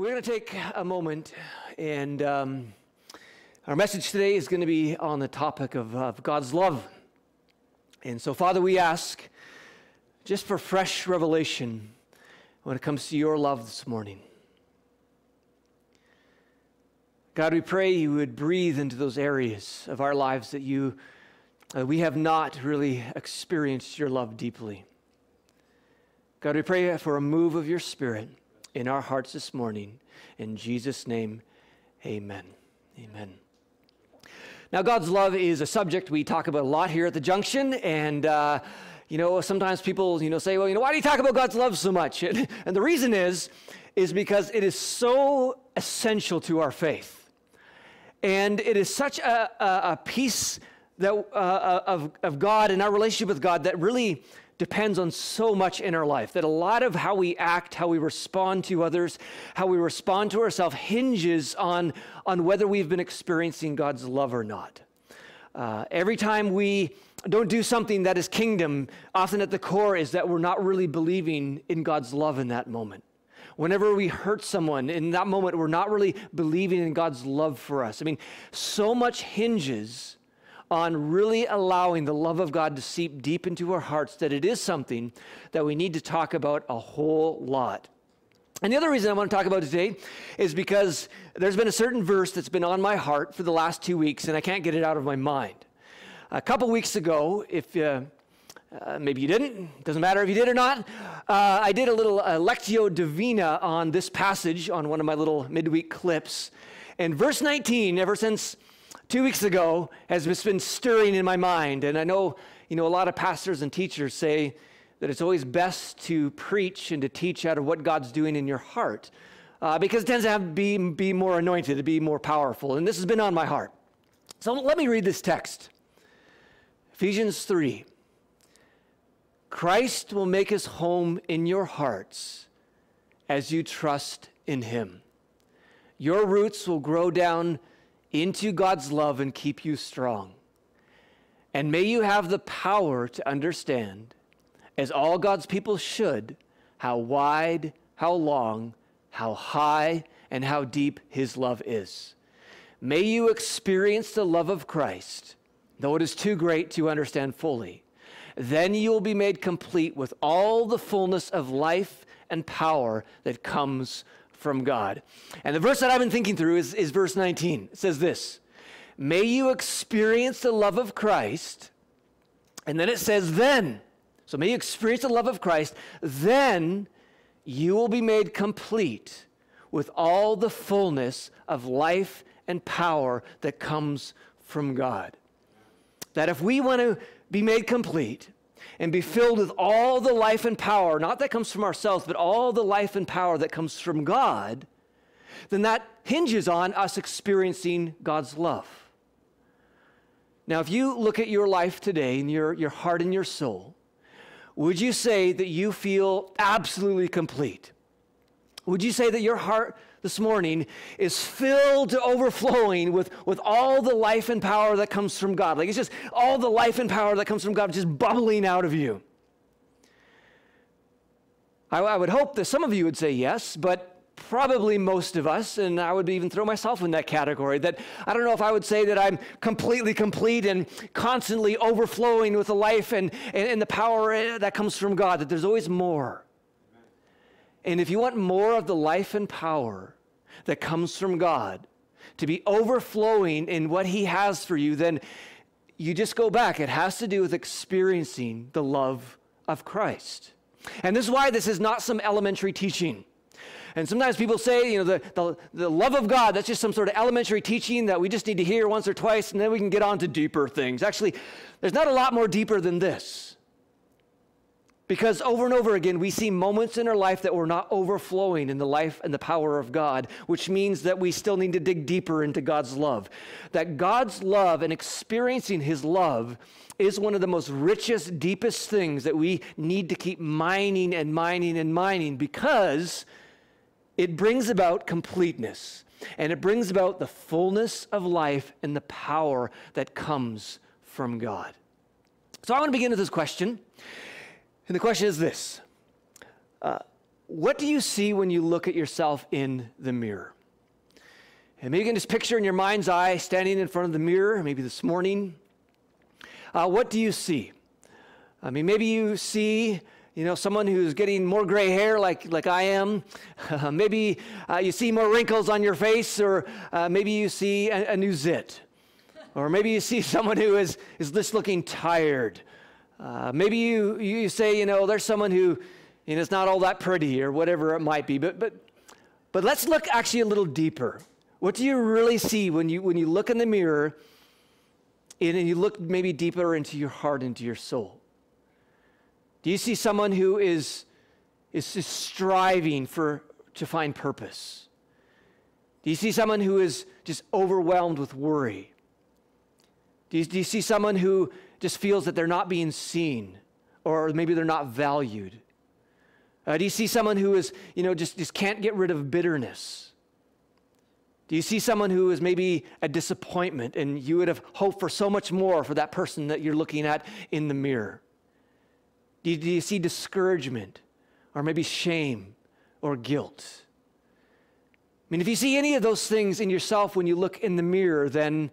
We're going to take a moment, and um, our message today is going to be on the topic of, of God's love. And so, Father, we ask just for fresh revelation when it comes to your love this morning. God, we pray you would breathe into those areas of our lives that you uh, we have not really experienced your love deeply. God, we pray for a move of your spirit in our hearts this morning. In Jesus' name, amen. Amen. Now, God's love is a subject we talk about a lot here at the junction, and uh, you know, sometimes people, you know, say, well, you know, why do you talk about God's love so much? And, and the reason is, is because it is so essential to our faith. And it is such a, a, a piece that, uh, of, of God and our relationship with God that really depends on so much in our life that a lot of how we act, how we respond to others, how we respond to ourselves hinges on, on whether we've been experiencing God's love or not. Uh, every time we don't do something that is kingdom, often at the core is that we're not really believing in God's love in that moment. Whenever we hurt someone in that moment, we're not really believing in God's love for us. I mean, so much hinges on really allowing the love of God to seep deep into our hearts that it is something that we need to talk about a whole lot. And the other reason I want to talk about today is because there's been a certain verse that's been on my heart for the last two weeks, and I can't get it out of my mind. A couple weeks ago, if uh, uh, maybe you didn't, doesn't matter if you did or not, uh, I did a little Lectio Divina on this passage on one of my little midweek clips. And verse 19, ever since two weeks ago has been stirring in my mind. And I know, you know, a lot of pastors and teachers say that it's always best to preach and to teach out of what God's doing in your heart uh, because it tends to have be, be more anointed, to be more powerful. And this has been on my heart. So let me read this text Ephesians 3. Christ will make his home in your hearts as you trust in him. Your roots will grow down into God's love and keep you strong. And may you have the power to understand, as all God's people should, how wide, how long, how high, and how deep His love is. May you experience the love of Christ, though it is too great to understand fully. Then you will be made complete with all the fullness of life and power that comes from God. And the verse that I've been thinking through is, is verse 19. It says this May you experience the love of Christ. And then it says, then. So may you experience the love of Christ. Then you will be made complete with all the fullness of life and power that comes from God. That if we want to be made complete, and be filled with all the life and power, not that comes from ourselves, but all the life and power that comes from God, then that hinges on us experiencing God's love. Now, if you look at your life today and your, your heart and your soul, would you say that you feel absolutely complete? Would you say that your heart this morning is filled to overflowing with, with all the life and power that comes from God. Like it's just all the life and power that comes from God just bubbling out of you. I, I would hope that some of you would say yes, but probably most of us, and I would even throw myself in that category, that I don't know if I would say that I'm completely complete and constantly overflowing with the life and, and, and the power that comes from God, that there's always more. And if you want more of the life and power that comes from God to be overflowing in what He has for you, then you just go back. It has to do with experiencing the love of Christ. And this is why this is not some elementary teaching. And sometimes people say, you know, the, the, the, love of God, that's just some sort of elementary teaching that we just need to hear once or twice, and then we can get on to deeper things. Actually, there's not a lot more deeper than this. Because over and over again, we see moments in our life that we're not overflowing in the life and the power of God, which means that we still need to dig deeper into God's love. That God's love and experiencing His love is one of the most richest, deepest things that we need to keep mining and mining and mining because it brings about completeness and it brings about the fullness of life and the power that comes from God. So I want to begin with this question. And the question is this uh, what do you see when you look at yourself in the mirror? And maybe you can just picture in your mind's eye standing in front of the mirror, maybe this morning. Uh, what do you see? I mean, maybe you see, you know, someone who's getting more gray hair like, like I am. Uh, maybe uh, you see more wrinkles on your face, or uh, maybe you see a, a, new zit. Or maybe you see someone who is, is just looking tired. Uh, maybe you, you say, you know, there's someone who you know, is not all that pretty, or whatever it might be. But, but, but let's look actually a little deeper. What do you really see when you, when you look in the mirror and you look maybe deeper into your heart, into your soul? Do you see someone who is, is striving for, to find purpose? Do you see someone who is just overwhelmed with worry? Do you, do you see someone who just feels that they're not being seen or maybe they're not valued? Uh, do you see someone who is, you know, just, just can't get rid of bitterness? Do you see someone who is maybe a disappointment and you would have hoped for so much more for that person that you're looking at in the mirror? Do you, do you see discouragement or maybe shame or guilt? I mean, if you see any of those things in yourself when you look in the mirror, then,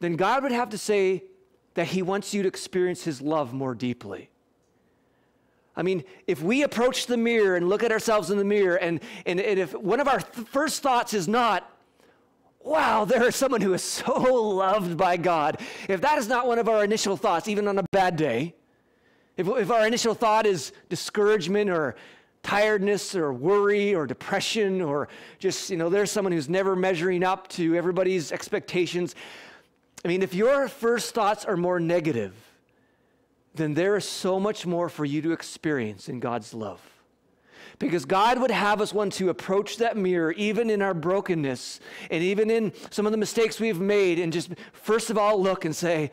then God would have to say that He wants you to experience His love more deeply. I mean, if we approach the mirror and look at ourselves in the mirror, and, and, and if one of our th- first thoughts is not, wow, there is someone who is so loved by God. If that is not one of our initial thoughts, even on a bad day, if, if our initial thought is discouragement or tiredness or worry or depression or just, you know, there's someone who's never measuring up to everybody's expectations. I mean, if your first thoughts are more negative, then there is so much more for you to experience in God's love. Because God would have us want to approach that mirror, even in our brokenness and even in some of the mistakes we've made, and just first of all look and say,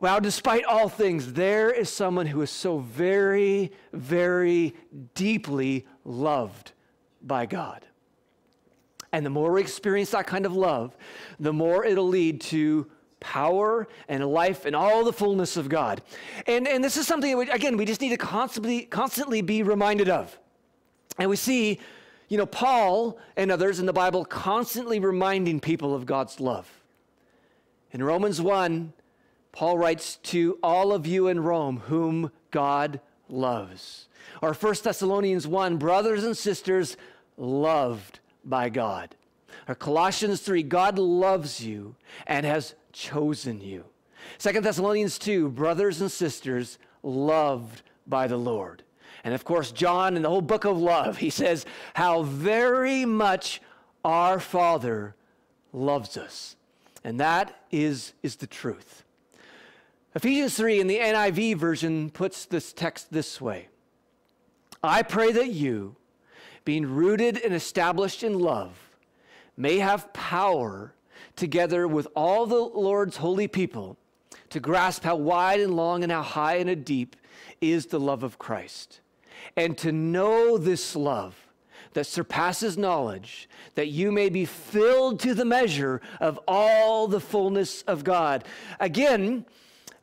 Wow, despite all things, there is someone who is so very, very deeply loved by God. And the more we experience that kind of love, the more it'll lead to power and life and all the fullness of God. And, and this is something, we, again, we just need to constantly, constantly be reminded of. And we see, you know, Paul and others in the Bible constantly reminding people of God's love. In Romans 1, Paul writes to all of you in Rome whom God loves. Or 1 Thessalonians 1, brothers and sisters loved by God. Or Colossians 3, God loves you and has chosen you. 2 Thessalonians 2, brothers and sisters loved by the Lord. And of course, John in the whole book of love, he says how very much our Father loves us. And that is, is the truth. Ephesians 3 in the NIV version puts this text this way I pray that you, being rooted and established in love, may have power together with all the Lord's holy people to grasp how wide and long and how high and deep is the love of Christ and to know this love that surpasses knowledge, that you may be filled to the measure of all the fullness of God. Again,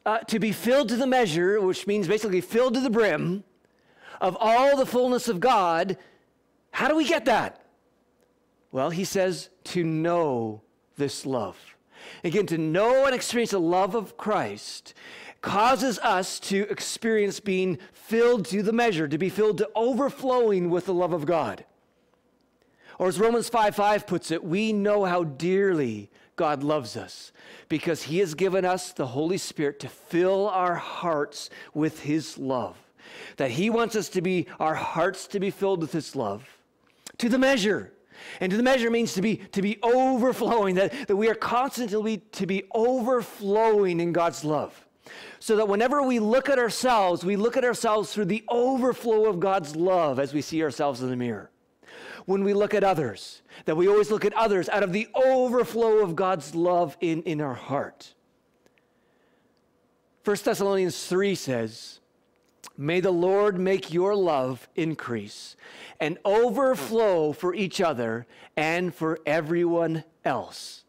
uh, to be filled to the measure, which means basically filled to the brim of all the fullness of God, how do we get that? Well, he says to know this love. Again, to know and experience the love of Christ causes us to experience being filled to the measure, to be filled to overflowing with the love of God. Or as Romans 5 5 puts it, we know how dearly God loves us because he has given us the Holy Spirit to fill our hearts with his love. That he wants us to be, our hearts to be filled with his love to the measure. And to the measure means to be, to be overflowing, that, that we are constantly to be overflowing in God's love. So that whenever we look at ourselves, we look at ourselves through the overflow of God's love as we see ourselves in the mirror. When we look at others, that we always look at others out of the overflow of God's love in, in our heart. 1 Thessalonians 3 says, May the Lord make your love increase and overflow for each other and for everyone else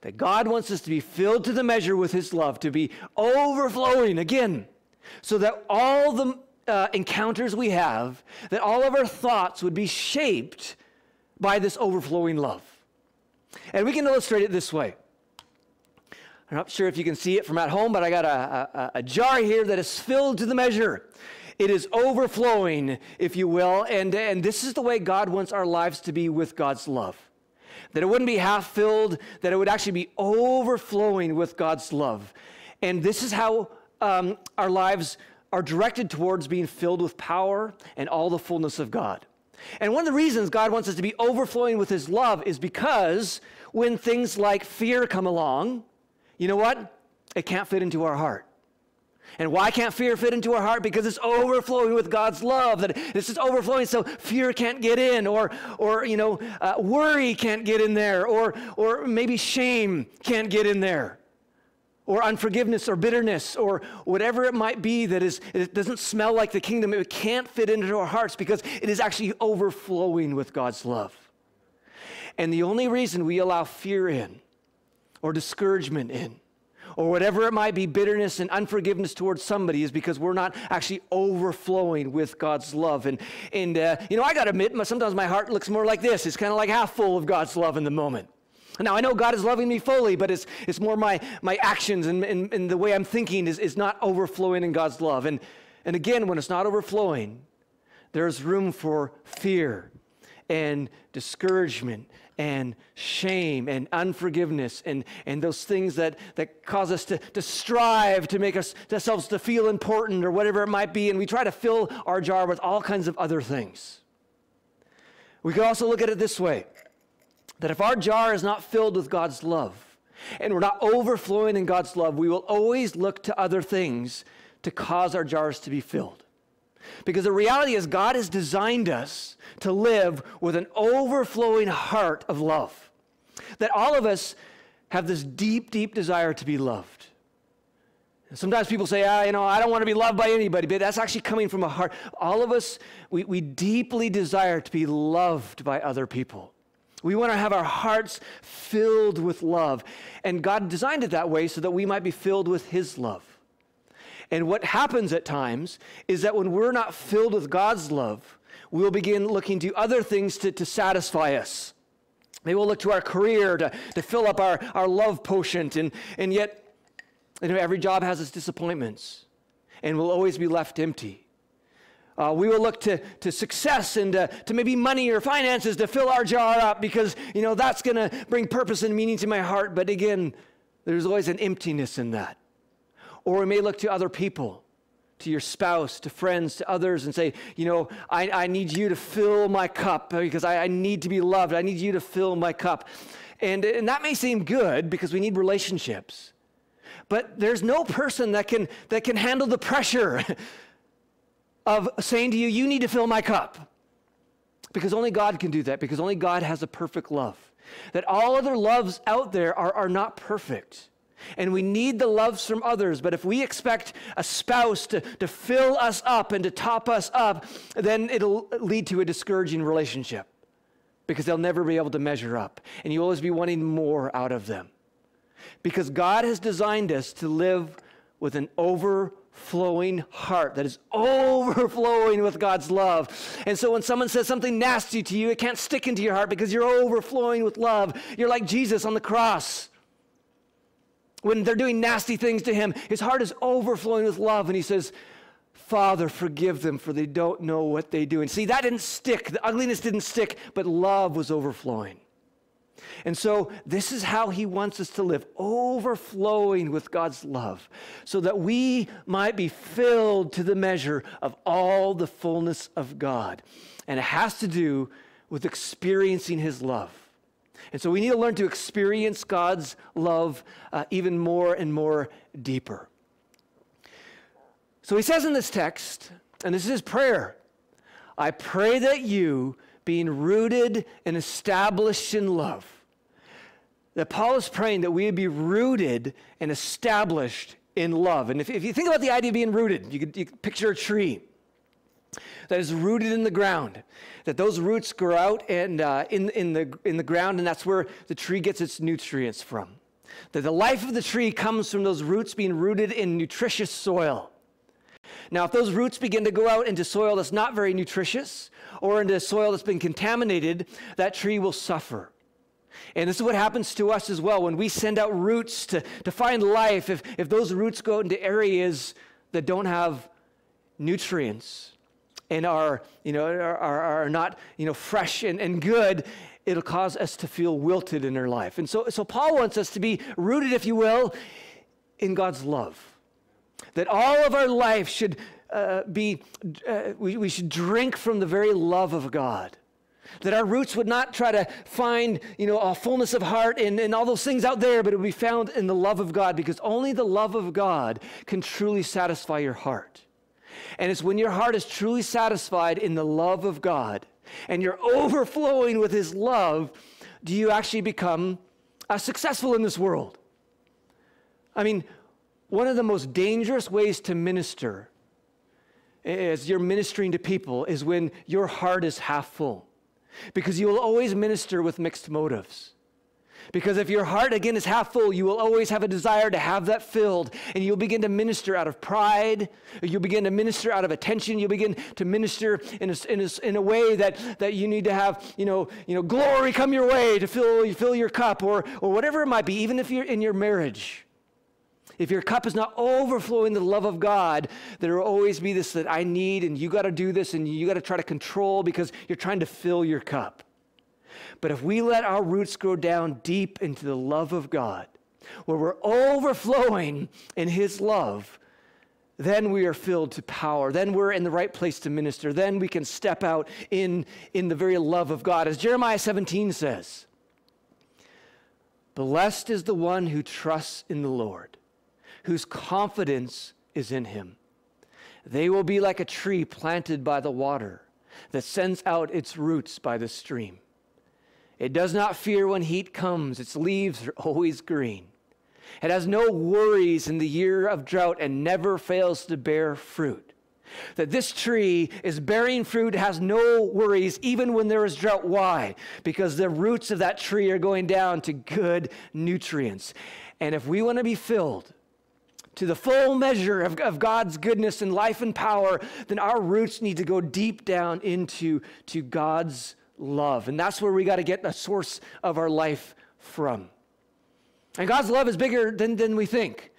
that God wants us to be filled to the measure with His love, to be overflowing again, so that all the uh, encounters we have, that all of our thoughts would be shaped by this overflowing love. And we can illustrate it this way. I'm not sure if you can see it from at home, but I got a, a, a jar here that is filled to the measure. It is overflowing, if you will. And, and this is the way God wants our lives to be with God's love. That it wouldn't be half filled, that it would actually be overflowing with God's love. And this is how um, our lives are directed towards being filled with power and all the fullness of God. And one of the reasons God wants us to be overflowing with His love is because when things like fear come along, you know what? It can't fit into our heart. And why can't fear fit into our heart? Because it's overflowing with God's love. That it's just overflowing, so fear can't get in, or, or you know, uh, worry can't get in there, or, or maybe shame can't get in there or unforgiveness or bitterness or whatever it might be that is it doesn't smell like the kingdom it can't fit into our hearts because it is actually overflowing with God's love. And the only reason we allow fear in or discouragement in or whatever it might be bitterness and unforgiveness towards somebody is because we're not actually overflowing with God's love. And and uh, you know, I got to admit sometimes my heart looks more like this. It's kind of like half full of God's love in the moment. Now, I know God is loving me fully, but it's, it's more my, my actions and, and, and the way I'm thinking is, is not overflowing in God's love. And, and again, when it's not overflowing, there's room for fear and discouragement and shame and unforgiveness and, and those things that, that cause us to, to strive to make us, ourselves to feel important or whatever it might be. And we try to fill our jar with all kinds of other things. We could also look at it this way that if our jar is not filled with God's love and we're not overflowing in God's love, we will always look to other things to cause our jars to be filled. Because the reality is, God has designed us to live with an overflowing heart of love. That all of us have this deep, deep desire to be loved. Sometimes people say, ah, you know, I don't want to be loved by anybody, but that's actually coming from a heart. All of us, we, we deeply desire to be loved by other people. We want to have our hearts filled with love. And God designed it that way so that we might be filled with His love. And what happens at times is that when we're not filled with God's love, we'll begin looking to other things to, to satisfy us. Maybe we'll look to our career to, to fill up our, our love potion. And, and yet, you know, every job has its disappointments, and we'll always be left empty. Uh, we will look to, to success and to, to maybe money or finances to fill our jar up because, you know, that's going to bring purpose and meaning to my heart. But again, there's always an emptiness in that. Or we may look to other people, to your spouse, to friends, to others, and say, you know, I, I need you to fill my cup because I, I need to be loved. I need you to fill my cup. And, and that may seem good because we need relationships. But there's no person that can, that can handle the pressure of saying to you, You need to fill my cup. Because only God can do that, because only God has a perfect love. That all other loves out there are, are not perfect. And we need the loves from others. But if we expect a spouse to, to fill us up and to top us up, then it'll lead to a discouraging relationship because they'll never be able to measure up. And you'll always be wanting more out of them. Because God has designed us to live with an overflowing heart that is overflowing with God's love. And so when someone says something nasty to you, it can't stick into your heart because you're overflowing with love. You're like Jesus on the cross. When they're doing nasty things to him, his heart is overflowing with love. And he says, Father, forgive them, for they don't know what they do. And see, that didn't stick. The ugliness didn't stick, but love was overflowing. And so, this is how he wants us to live, overflowing with God's love, so that we might be filled to the measure of all the fullness of God. And it has to do with experiencing his love. And so, we need to learn to experience God's love uh, even more and more deeper. So, he says in this text, and this is his prayer I pray that you, being rooted and established in love, that Paul is praying that we would be rooted and established in love. And if, if you think about the idea of being rooted, you could, you could picture a tree that is rooted in the ground, that those roots grow out and uh, in, in, the, in the ground, and that's where the tree gets its nutrients from. That the life of the tree comes from those roots being rooted in nutritious soil. Now, if those roots begin to go out into soil that's not very nutritious or into soil that's been contaminated, that tree will suffer. And this is what happens to us as well when we send out roots to, to find life. If, if those roots go into areas that don't have nutrients and are, you know, are, are, not you know, fresh and, and good, it'll cause us to feel wilted in our life. And so, so Paul wants us to be rooted, if you will, in God's love. That all of our life should uh, be, uh, we, we should drink from the very love of God. That our roots would not try to find, you know, a fullness of heart and, and all those things out there, but it would be found in the love of God because only the love of God can truly satisfy your heart. And it's when your heart is truly satisfied in the love of God and you're overflowing with His love, do you actually become uh, successful in this world? I mean, one of the most dangerous ways to minister as you're ministering to people is when your heart is half full. Because you will always minister with mixed motives. Because if your heart again is half full, you will always have a desire to have that filled, and you'll begin to minister out of pride. You'll begin to minister out of attention. You'll begin to minister in a, in a, in a way that, that you need to have, you know, you know, glory come your way to fill, fill your cup, or, or whatever it might be, even if you're in your marriage. If your cup is not overflowing the love of God, there will always be this that I need, and you got to do this, and you got to try to control because you're trying to fill your cup. But if we let our roots grow down deep into the love of God, where we're overflowing in His love, then we are filled to power. Then we're in the right place to minister. Then we can step out in, in the very love of God. As Jeremiah 17 says, Blessed is the one who trusts in the Lord whose confidence is in him. They will be like a tree planted by the water that sends out its roots by the stream. It does not fear when heat comes, its leaves are always green. It has no worries in the year of drought and never fails to bear fruit. That this tree is bearing fruit, has no worries, even when there is drought. Why? Because the roots of that tree are going down to good nutrients. And if we want to be filled to the full measure of, of God's goodness and life and power, then our roots need to go deep down into to God's love. And that's where we got to get the source of our life from. And God's love is bigger than, than we think,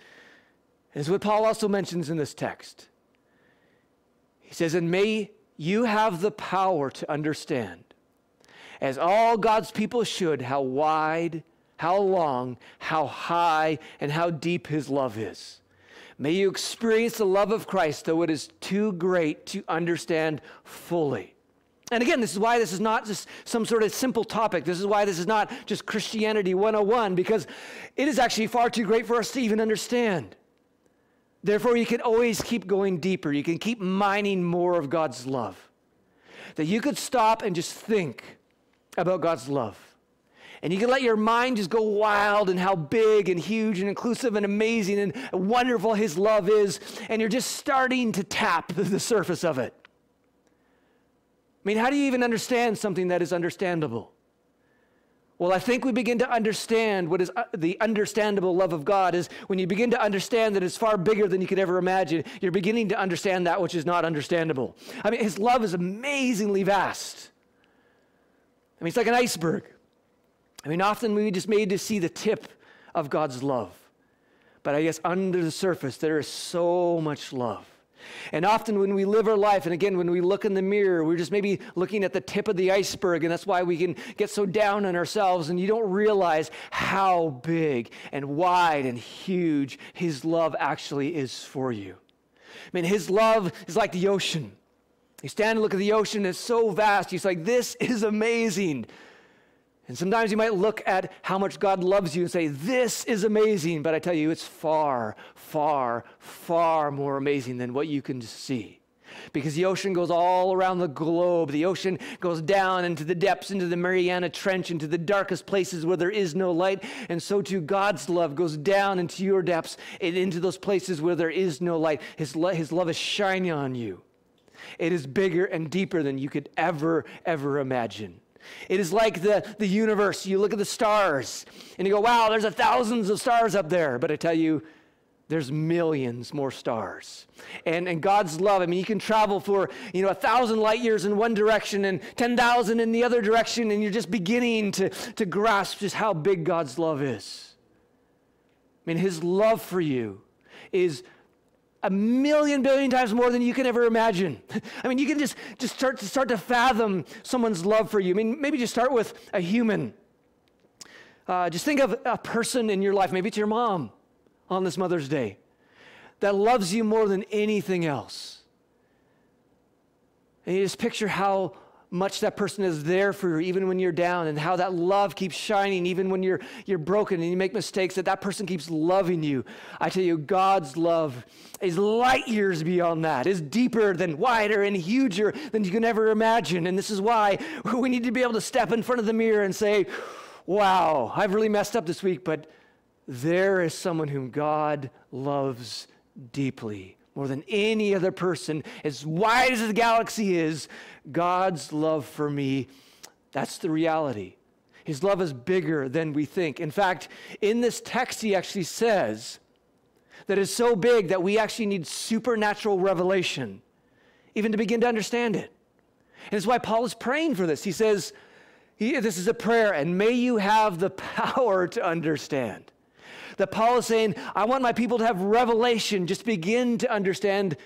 is what Paul also mentions in this text. He says, And may you have the power to understand, as all God's people should, how wide, how long, how high, and how deep his love is. May you experience the love of Christ, though it is too great to understand fully. And again, this is why this is not just some sort of simple topic. This is why this is not just Christianity 101, because it is actually far too great for us to even understand. Therefore, you can always keep going deeper. You can keep mining more of God's love. That you could stop and just think about God's love. And you can let your mind just go wild and how big and huge and inclusive and amazing and wonderful His love is. And you're just starting to tap the surface of it. I mean, how do you even understand something that is understandable? Well, I think we begin to understand what is uh, the understandable love of God is when you begin to understand that it's far bigger than you could ever imagine. You're beginning to understand that which is not understandable. I mean, His love is amazingly vast. I mean, it's like an iceberg. I mean, often we just made to see the tip of God's love. But I guess under the surface, there is so much love. And often when we live our life, and again, when we look in the mirror, we're just maybe looking at the tip of the iceberg, and that's why we can get so down on ourselves, and you don't realize how big and wide and huge His love actually is for you. I mean, His love is like the ocean. You stand and look at the ocean, it's so vast. He's like, this is amazing. And sometimes you might look at how much God loves you and say, This is amazing. But I tell you, it's far, far, far more amazing than what you can see. Because the ocean goes all around the globe. The ocean goes down into the depths, into the Mariana Trench, into the darkest places where there is no light. And so too, God's love goes down into your depths and into those places where there is no light. His, lo- his love is shining on you. It is bigger and deeper than you could ever, ever imagine. It is like the, the universe. You look at the stars and you go, wow, there's a thousands of stars up there. But I tell you, there's millions more stars. And, and God's love, I mean, you can travel for, you know, a thousand light years in one direction and 10,000 in the other direction, and you're just beginning to, to grasp just how big God's love is. I mean, his love for you is a million billion times more than you can ever imagine. I mean, you can just, just start to start to fathom someone's love for you. I mean, maybe just start with a human. Uh, just think of a person in your life, maybe it's your mom on this Mother's Day that loves you more than anything else. And you just picture how much that person is there for you even when you're down and how that love keeps shining even when you're you're broken and you make mistakes that that person keeps loving you. I tell you god's love is light years beyond that. Is deeper than wider and huger than you can ever imagine. And this is why we need to be able to step in front of the mirror and say wow i've really messed up this week. But there is someone whom God loves deeply. More than any other person, as wide as the galaxy is, God's love for me, that's the reality. His love is bigger than we think. In fact, in this text, he actually says that it's so big that we actually need supernatural revelation even to begin to understand it. And it's why Paul is praying for this. He says, This is a prayer, and may you have the power to understand that Paul is saying, I want my people to have revelation, just begin to understand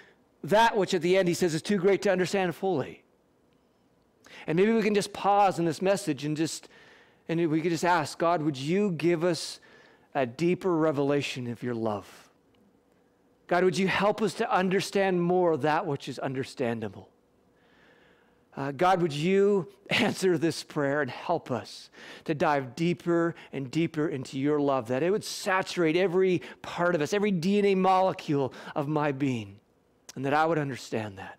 that which at the end he says is too great to understand fully. And maybe we can just pause in this message and just and we could just ask, God, would you give us a deeper revelation of your love? God, would you help us to understand more that which is understandable? Uh, God, would you answer this prayer and help us to dive deeper and deeper into your love, that it would saturate every part of us, every DNA molecule of my being, and that I would understand that.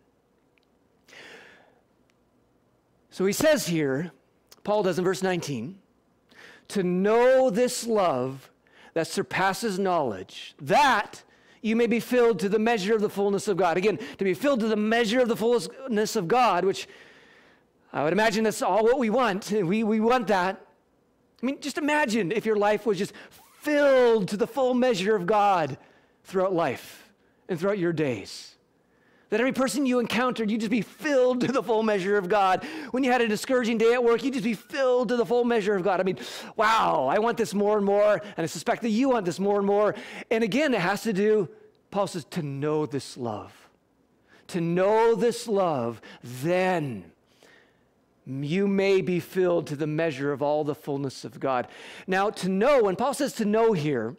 So he says here, Paul does in verse 19, to know this love that surpasses knowledge, that you may be filled to the measure of the fullness of God. Again, to be filled to the measure of the fullness of God, which I would imagine that's all what we want. We, we want that. I mean, just imagine if your life was just filled to the full measure of God throughout life and throughout your days. That every person you encountered, you'd just be filled to the full measure of God. When you had a discouraging day at work, you'd just be filled to the full measure of God. I mean, wow, I want this more and more, and I suspect that you want this more and more. And again, it has to do, Paul says, to know this love. To know this love, then you may be filled to the measure of all the fullness of God. Now, to know, when Paul says to know here,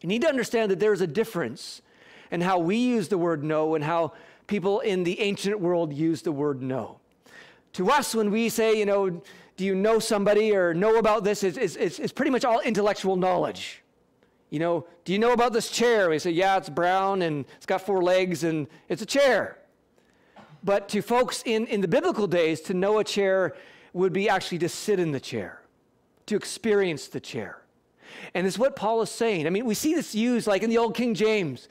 you need to understand that there's a difference in how we use the word know and how people in the ancient world use the word know. To us, when we say, you know, do you know somebody or know about this, it's, it's, it's pretty much all intellectual knowledge. You know, do you know about this chair? We say, yeah, it's brown and it's got four legs and it's a chair. But to folks in, in the biblical days, to know a chair would be actually to sit in the chair, to experience the chair. And it's what Paul is saying. I mean, we see this used like in the Old King James.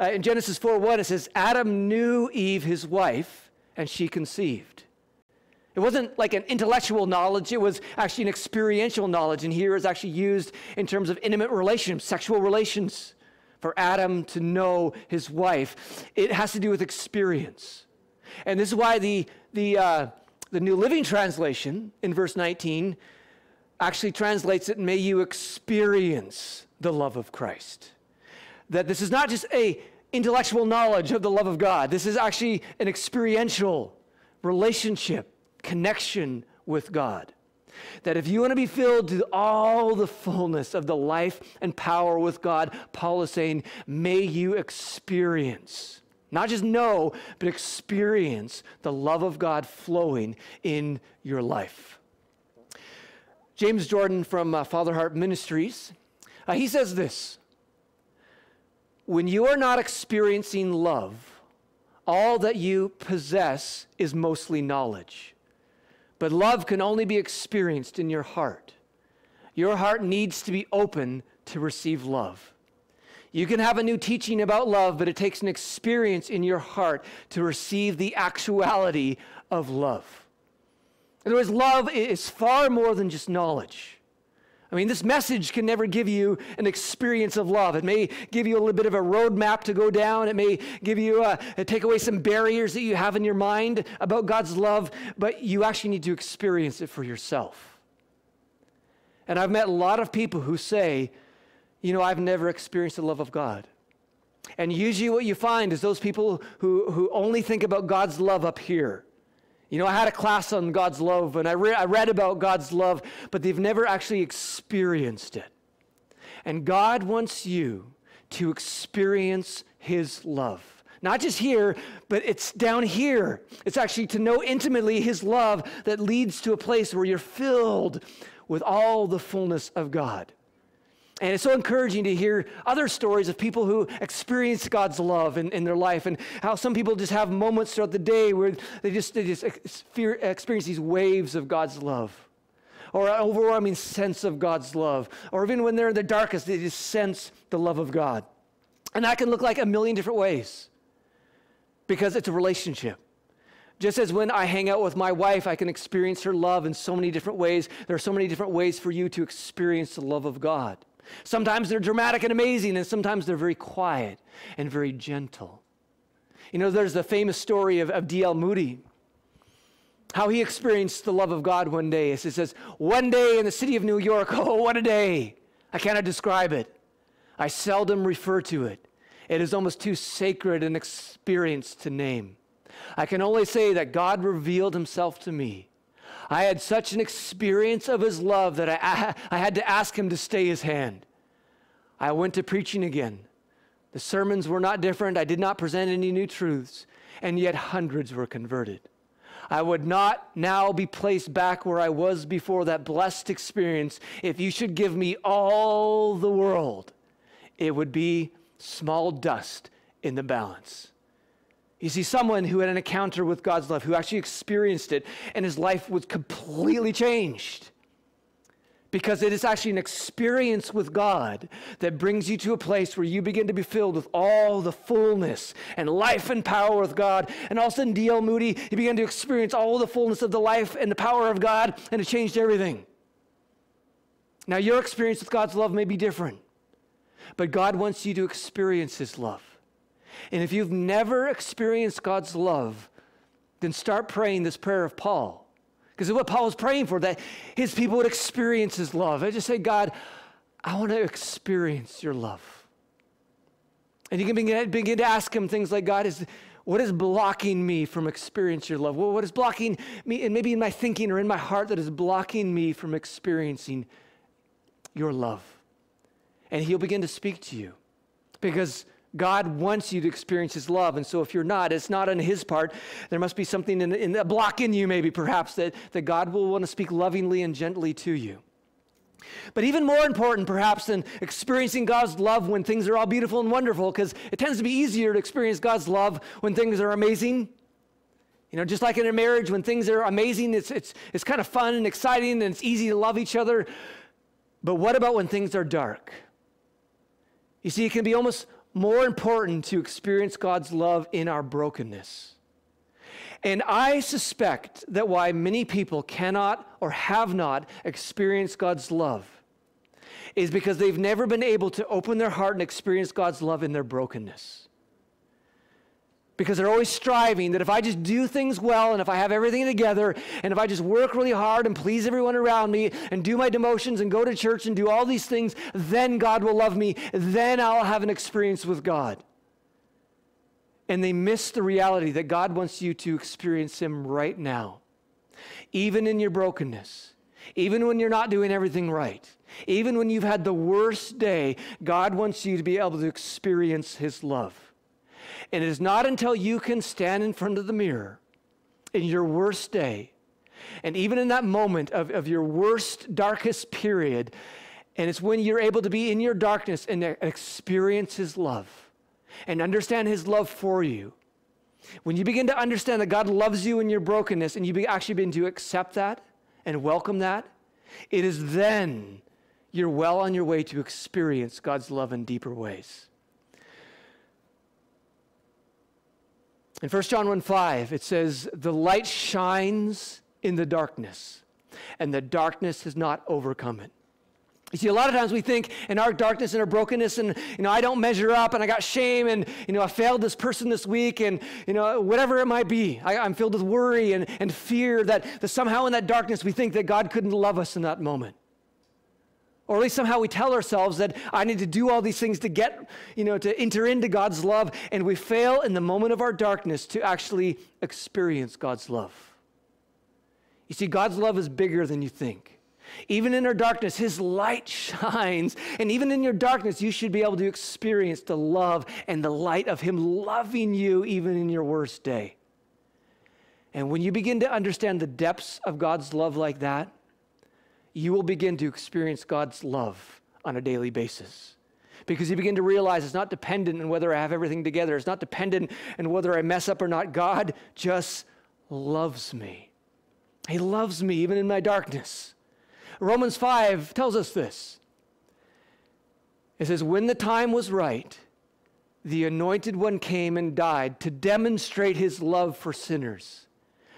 Uh, in Genesis 4 1, it says, Adam knew Eve, his wife, and she conceived. It wasn't like an intellectual knowledge, it was actually an experiential knowledge. And here is actually used in terms of intimate relations, sexual relations, for Adam to know his wife. It has to do with experience. And this is why the, the, uh, the New Living Translation in verse 19 actually translates it, may you experience the love of Christ. That this is not just a intellectual knowledge of the love of God. This is actually an experiential relationship, connection with God. That if you want to be filled to all the fullness of the life and power with God, Paul is saying, may you experience not just know, but experience the love of God flowing in your life. James Jordan from uh, Fatherheart Ministries, uh, he says this When you are not experiencing love, all that you possess is mostly knowledge. But love can only be experienced in your heart. Your heart needs to be open to receive love. You can have a new teaching about love, but it takes an experience in your heart to receive the actuality of love. In other words, love is far more than just knowledge. I mean, this message can never give you an experience of love. It may give you a little bit of a roadmap to go down. It may give you a, a, take away some barriers that you have in your mind about God's love, but you actually need to experience it for yourself. And I've met a lot of people who say, you know, I've never experienced the love of God. And usually what you find is those people who, who only think about God's love up here. You know, I had a class on God's love and I, re- I read about God's love, but they've never actually experienced it. And God wants you to experience His love. Not just here, but it's down here. It's actually to know intimately His love that leads to a place where you're filled with all the fullness of God. And it's so encouraging to hear other stories of people who experience God's love in, in their life and how some people just have moments throughout the day where they just, they just experience these waves of God's love or an overwhelming sense of God's love. Or even when they're in the darkest, they just sense the love of God. And that can look like a million different ways because it's a relationship. Just as when I hang out with my wife, I can experience her love in so many different ways, there are so many different ways for you to experience the love of God. Sometimes they're dramatic and amazing, and sometimes they're very quiet and very gentle. You know, there's the famous story of, of D.L. Moody, how he experienced the love of God one day. It says, One day in the city of New York, oh, what a day! I cannot describe it. I seldom refer to it. It is almost too sacred an experience to name. I can only say that God revealed himself to me I had such an experience of his love that I, I had to ask him to stay his hand. I went to preaching again. The sermons were not different. I did not present any new truths, and yet hundreds were converted. I would not now be placed back where I was before that blessed experience. If you should give me all the world, it would be small dust in the balance. You see, someone who had an encounter with God's love, who actually experienced it, and his life was completely changed. Because it is actually an experience with God that brings you to a place where you begin to be filled with all the fullness and life and power of God. And all of a sudden, D.L. Moody, he began to experience all the fullness of the life and the power of God, and it changed everything. Now, your experience with God's love may be different, but God wants you to experience his love. And if you've never experienced God's love, then start praying this prayer of Paul. Because what Paul was praying for, that his people would experience his love. I just say, God, I want to experience your love. And you can begin, begin to ask him things like, God, is what is blocking me from experiencing your love? Well, what is blocking me, and maybe in my thinking or in my heart, that is blocking me from experiencing your love? And he'll begin to speak to you. Because God wants you to experience His love. And so if you're not, it's not on His part. There must be something in, in a block in you, maybe, perhaps, that, that God will want to speak lovingly and gently to you. But even more important, perhaps, than experiencing God's love when things are all beautiful and wonderful, because it tends to be easier to experience God's love when things are amazing. You know, just like in a marriage, when things are amazing, it's, it's, it's kind of fun and exciting and it's easy to love each other. But what about when things are dark? You see, it can be almost more important to experience God's love in our brokenness. And I suspect that why many people cannot or have not experienced God's love is because they've never been able to open their heart and experience God's love in their brokenness because they're always striving that if I just do things well and if I have everything together and if I just work really hard and please everyone around me and do my devotions and go to church and do all these things, then God will love me. Then I'll have an experience with God. And they miss the reality that God wants you to experience Him right now, even in your brokenness, even when you're not doing everything right. Even when you've had the worst day, God wants you to be able to experience His love. And it is not until you can stand in front of the mirror in your worst day, and even in that moment of, of your worst, darkest period, and it's when you're able to be in your darkness and experience His love and understand His love for you. When you begin to understand that God loves you in your brokenness and you actually begin to accept that and welcome that, it is then you're well on your way to experience God's love in deeper ways. In 1 John 1 5, it says, The light shines in the darkness, and the darkness has not overcome it. You see, a lot of times we think in our darkness and our brokenness, and you know, I don't measure up, and I got shame, and you know, I failed this person this week, and you know, whatever it might be, I, am filled with worry and, and fear that, that somehow in that darkness we think that God couldn't love us in that moment. Or at least somehow we tell ourselves that I need to do all these things to get, you know, to enter into God's love, and we fail in the moment of our darkness to actually experience God's love. You see, God's love is bigger than you think. Even in our darkness, His light shines. And even in your darkness, you should be able to experience the love and the light of Him loving you even in your worst day. And when you begin to understand the depths of God's love like that, you will begin to experience God's love on a daily basis. Because you begin to realize it's not dependent on whether I have everything together, it's not dependent on whether I mess up or not. God just loves me. He loves me even in my darkness. Romans 5 tells us this. It says, When the time was right, the anointed one came and died to demonstrate his love for sinners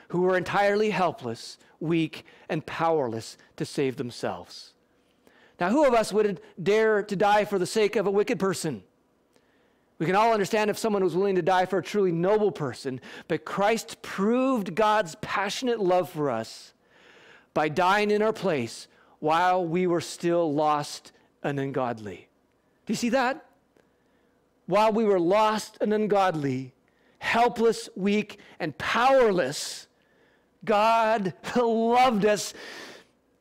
who were entirely helpless, weak, and powerless to save themselves. Now, who of us would dare to die for the sake of a wicked person? We can all understand if someone was willing to die for a truly noble person, but Christ proved God's passionate love for us by dying in our place while we were still lost and ungodly. Do you see that? While we were lost and ungodly, helpless, weak, and powerless, God loved us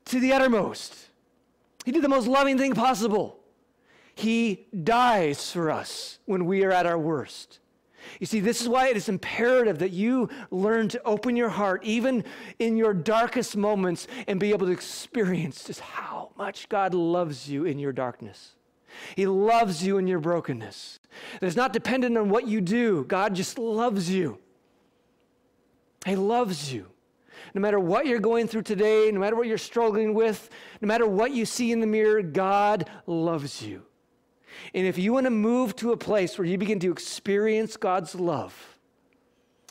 to the uttermost. He did the most loving thing possible. He dies for us when we are at our worst. You see, this is why it is imperative that you learn to open your heart, even in your darkest moments, and be able to experience just how much God loves you in your darkness. He loves you in your brokenness. It's not dependent on what you do, God just loves you. He loves you. No matter what you're going through today, no matter what you're struggling with, no matter what you see in the mirror, God loves you. And if you want to move to a place where you begin to experience God's love,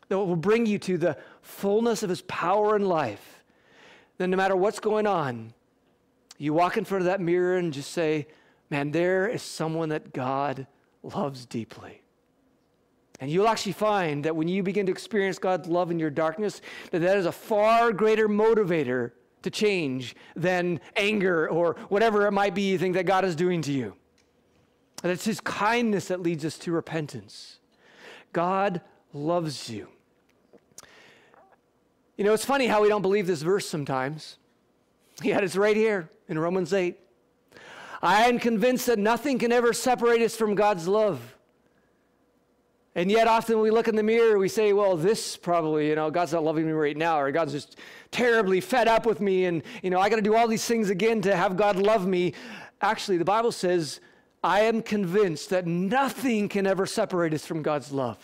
that will bring you to the fullness of His power and life, then no matter what's going on, you walk in front of that mirror and just say, Man, there is someone that God loves deeply. And you'll actually find that when you begin to experience God's love in your darkness, that that is a far greater motivator to change than anger or whatever it might be you think that God is doing to you. And it's His kindness that leads us to repentance. God loves you. You know, it's funny how we don't believe this verse sometimes. Yet it's right here in Romans 8. I am convinced that nothing can ever separate us from God's love. And yet, often we look in the mirror, we say, well, this probably, you know, God's not loving me right now, or God's just terribly fed up with me, and, you know, I got to do all these things again to have God love me. Actually, the Bible says I am convinced that nothing can ever separate us from God's love.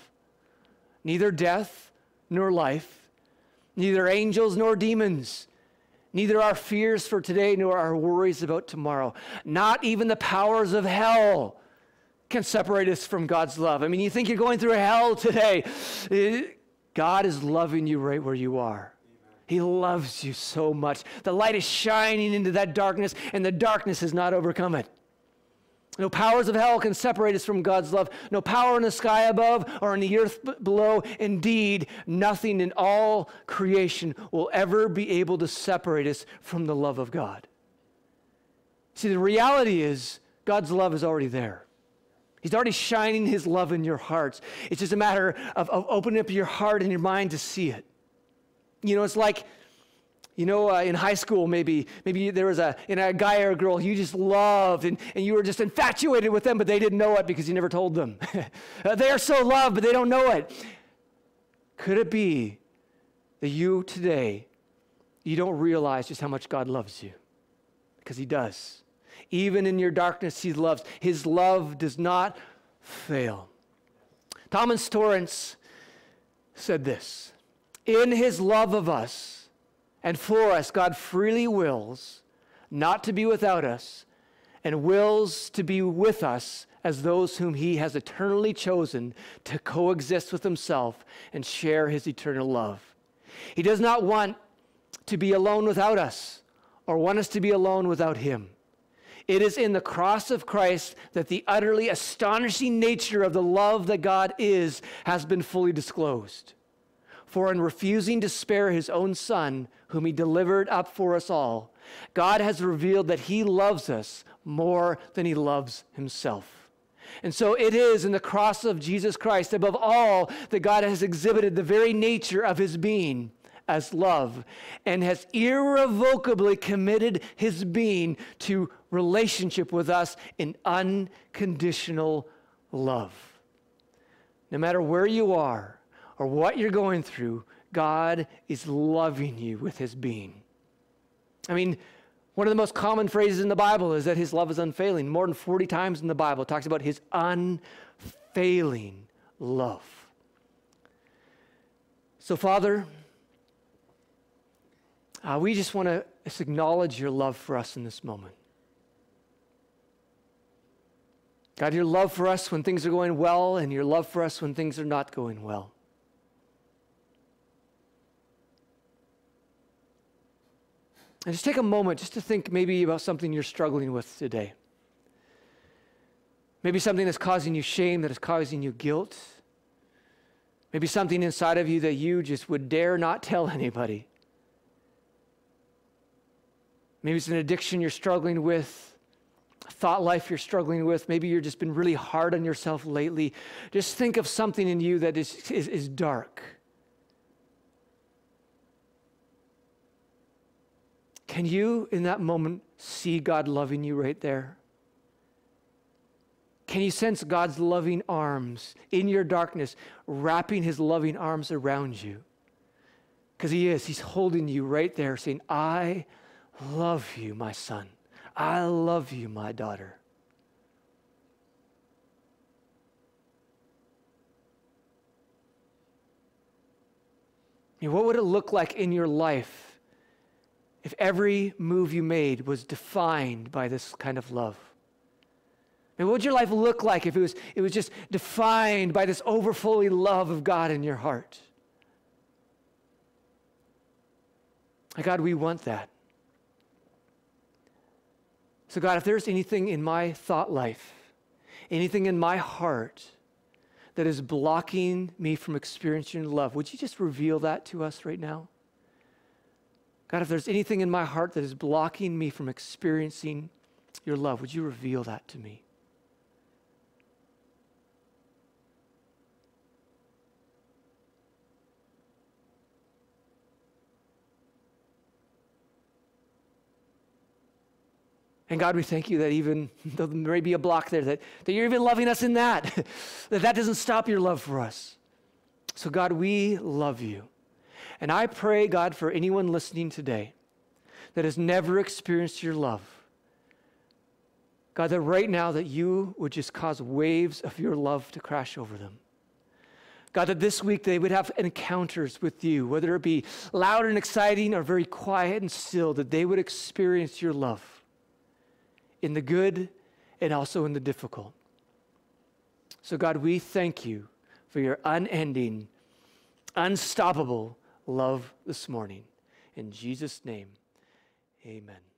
Neither death nor life, neither angels nor demons, neither our fears for today nor our worries about tomorrow. Not even the powers of hell can separate us from God's love. I mean, you think you're going through hell today. God is loving you right where you are. He loves you so much. The light is shining into that darkness, and the darkness has not overcome it. No powers of hell can separate us from God's love. No power in the sky above or in the earth below. Indeed, nothing in all creation will ever be able to separate us from the love of God. See, the reality is God's love is already there. He's already shining his love in your hearts. It's just a matter of, of opening up your heart and your mind to see it. You know, it's like you know, uh, in high school, maybe maybe there was a, you know, a guy or a girl you just loved and, and you were just infatuated with them, but they didn't know it because you never told them. uh, they are so loved, but they don't know it. Could it be that you today, you don't realize just how much God loves you? Because He does. Even in your darkness, He loves. His love does not fail. Thomas Torrance said this In His love of us, and for us, God freely wills not to be without us and wills to be with us as those whom he has eternally chosen to coexist with himself and share his eternal love. He does not want to be alone without us or want us to be alone without him. It is in the cross of Christ that the utterly astonishing nature of the love that God is has been fully disclosed. For in refusing to spare his own son, whom he delivered up for us all, God has revealed that he loves us more than he loves himself. And so it is in the cross of Jesus Christ, above all, that God has exhibited the very nature of his being as love and has irrevocably committed his being to relationship with us in unconditional love. No matter where you are or what you're going through, God is loving you with his being. I mean, one of the most common phrases in the Bible is that his love is unfailing. More than 40 times in the Bible, it talks about his unfailing love. So, Father, uh, we just want to acknowledge your love for us in this moment. God, your love for us when things are going well, and your love for us when things are not going well. And just take a moment just to think maybe about something you're struggling with today. Maybe something that's causing you shame, that is causing you guilt. Maybe something inside of you that you just would dare not tell anybody. Maybe it's an addiction you're struggling with, thought life you're struggling with. Maybe you've just been really hard on yourself lately. Just think of something in you that is, is, is dark. Can you, in that moment, see God loving you right there? Can you sense God's loving arms in your darkness, wrapping his loving arms around you? Because he is. He's holding you right there, saying, I love you, my son. I love you, my daughter. what would it look like in your life if every move you made was defined by this kind of love? And what would your life look like if it was, it was just defined by this overflowing love of God in your heart? God, we want that. So, God, if there's anything in my thought life, anything in my heart that is blocking me from experiencing love, would you just reveal that to us right now? God, if there's anything in my heart that is blocking me from experiencing your love, would you reveal that to me? And God, we thank you that even though there may be a block there, that, that you're even loving us in that, that that doesn't stop your love for us. So, God, we love you. And I pray, God, for anyone listening today that has never experienced your love, God, that right now that you would just cause waves of your love to crash over them. God, that this week they would have encounters with you, whether it be loud and exciting or very quiet and still, that they would experience your love in the good and also in the difficult. So, God, we thank you for your unending, unstoppable love this morning. In Jesus' name, amen.